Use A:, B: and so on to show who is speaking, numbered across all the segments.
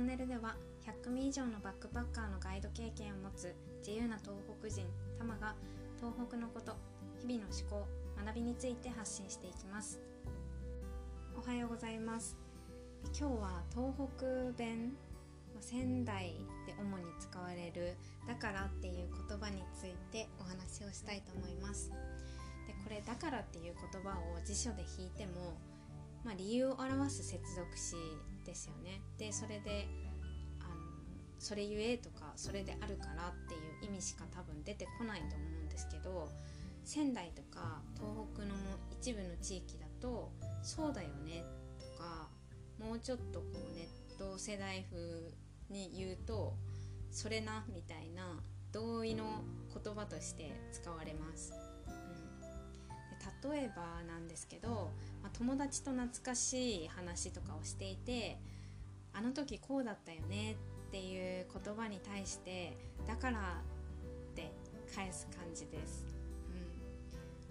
A: ンネルでは100組以上のバックパッカーのガイド経験を持つ自由な東北人タマが東北のこと日々の思考学びについて発信していきます。おはようございます。今日は東北弁仙台で主に使われる「だから」っていう言葉についてお話をしたいと思います。でこれ「だから」っていう言葉を辞書で引いても、まあ、理由を表す接続詞ですよねでそれであのそれゆえとかそれであるからっていう意味しか多分出てこないと思うんですけど仙台とか東北の一部の地域だと「そうだよね」とかもうちょっとこうネット世代風に言うと「それな」みたいな同意の言葉として使われます。例えばなんですけど、まあ、友達と懐かしい話とかをしていて「あの時こうだったよね」っていう言葉に対して「だから」って返す感じです。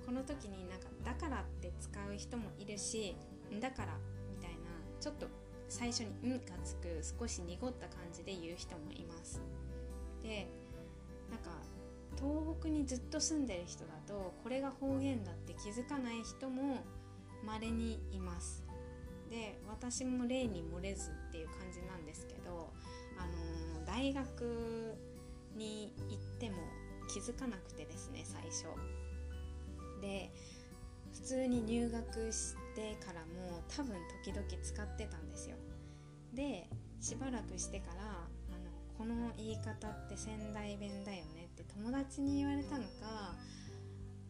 A: うん、この時になんか「だから」って使う人もいるし「だから」みたいなちょっと最初に「ん」がつく少し濁った感じで言う人もいますでなんか東北にずっと住んでる人だとこれが方言だって気づかない人も稀にいます。で私も例に漏れずっていう感じなんですけど、あのー、大学に行っても気づかなくてですね最初。で普通に入学してからも多分時々使ってたんですよ。でしばらくしてからこの言い方って仙台弁だよねって友達に言われたのか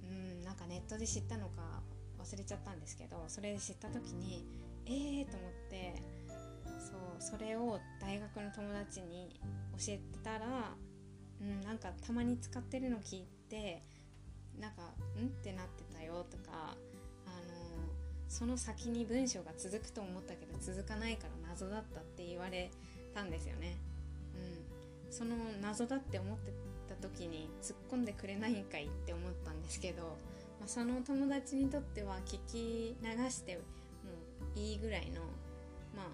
A: うんなんかネットで知ったのか忘れちゃったんですけどそれで知った時にええー、と思ってそうそれを大学の友達に教えてたら、うん、なんかたまに使ってるの聞いてなんか「ん?」ってなってたよとかあのその先に文章が続くと思ったけど続かないから謎だったって言われたんですよね。うん、その謎だって思ってた時に突っ込んでくれないんかいって思ったんですけど、まあ、その友達にとっては聞き流してもういいぐらいのまあ、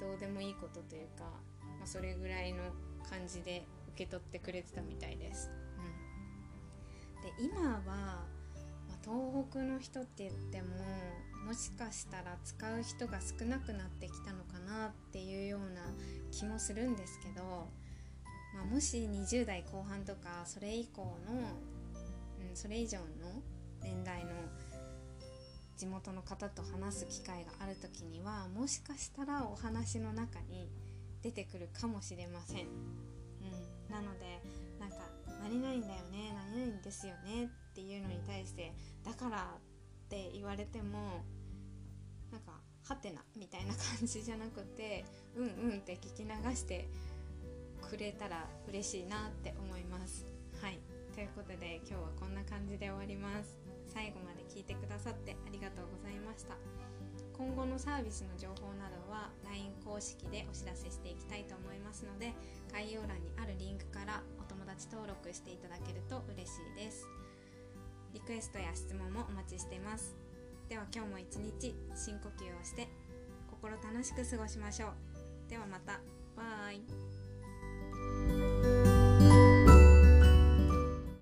A: うん、どうでもいいことというか、まあ、それぐらいの感じで受け取ってくれてたみたいです。うんで今は、東北の人って言ってももしかしたら使う人が少なくなってきたのか気もするんですけど、まあ、もし20代後半とかそれ以降の、うん、それ以上の年代の地元の方と話す機会がある時にはもしかしたらお話の中に出てくるかもしれません。うん、なのでなんか何々だよね何々ですよねっていうのに対してだからって言われてもなんかはてなみたいな感じじゃなくてうんうんって聞き流してくれたら嬉しいなって思います。はい。ということで今日はこんな感じで終わります。最後まで聞いてくださってありがとうございました。今後のサービスの情報などは LINE 公式でお知らせしていきたいと思いますので概要欄にあるリンクからお友達登録していただけると嬉しいです。リクエストや質問もお待ちしていますでは今日も一日深呼吸をして心楽しく過ごしましょう。ではまた。バイ。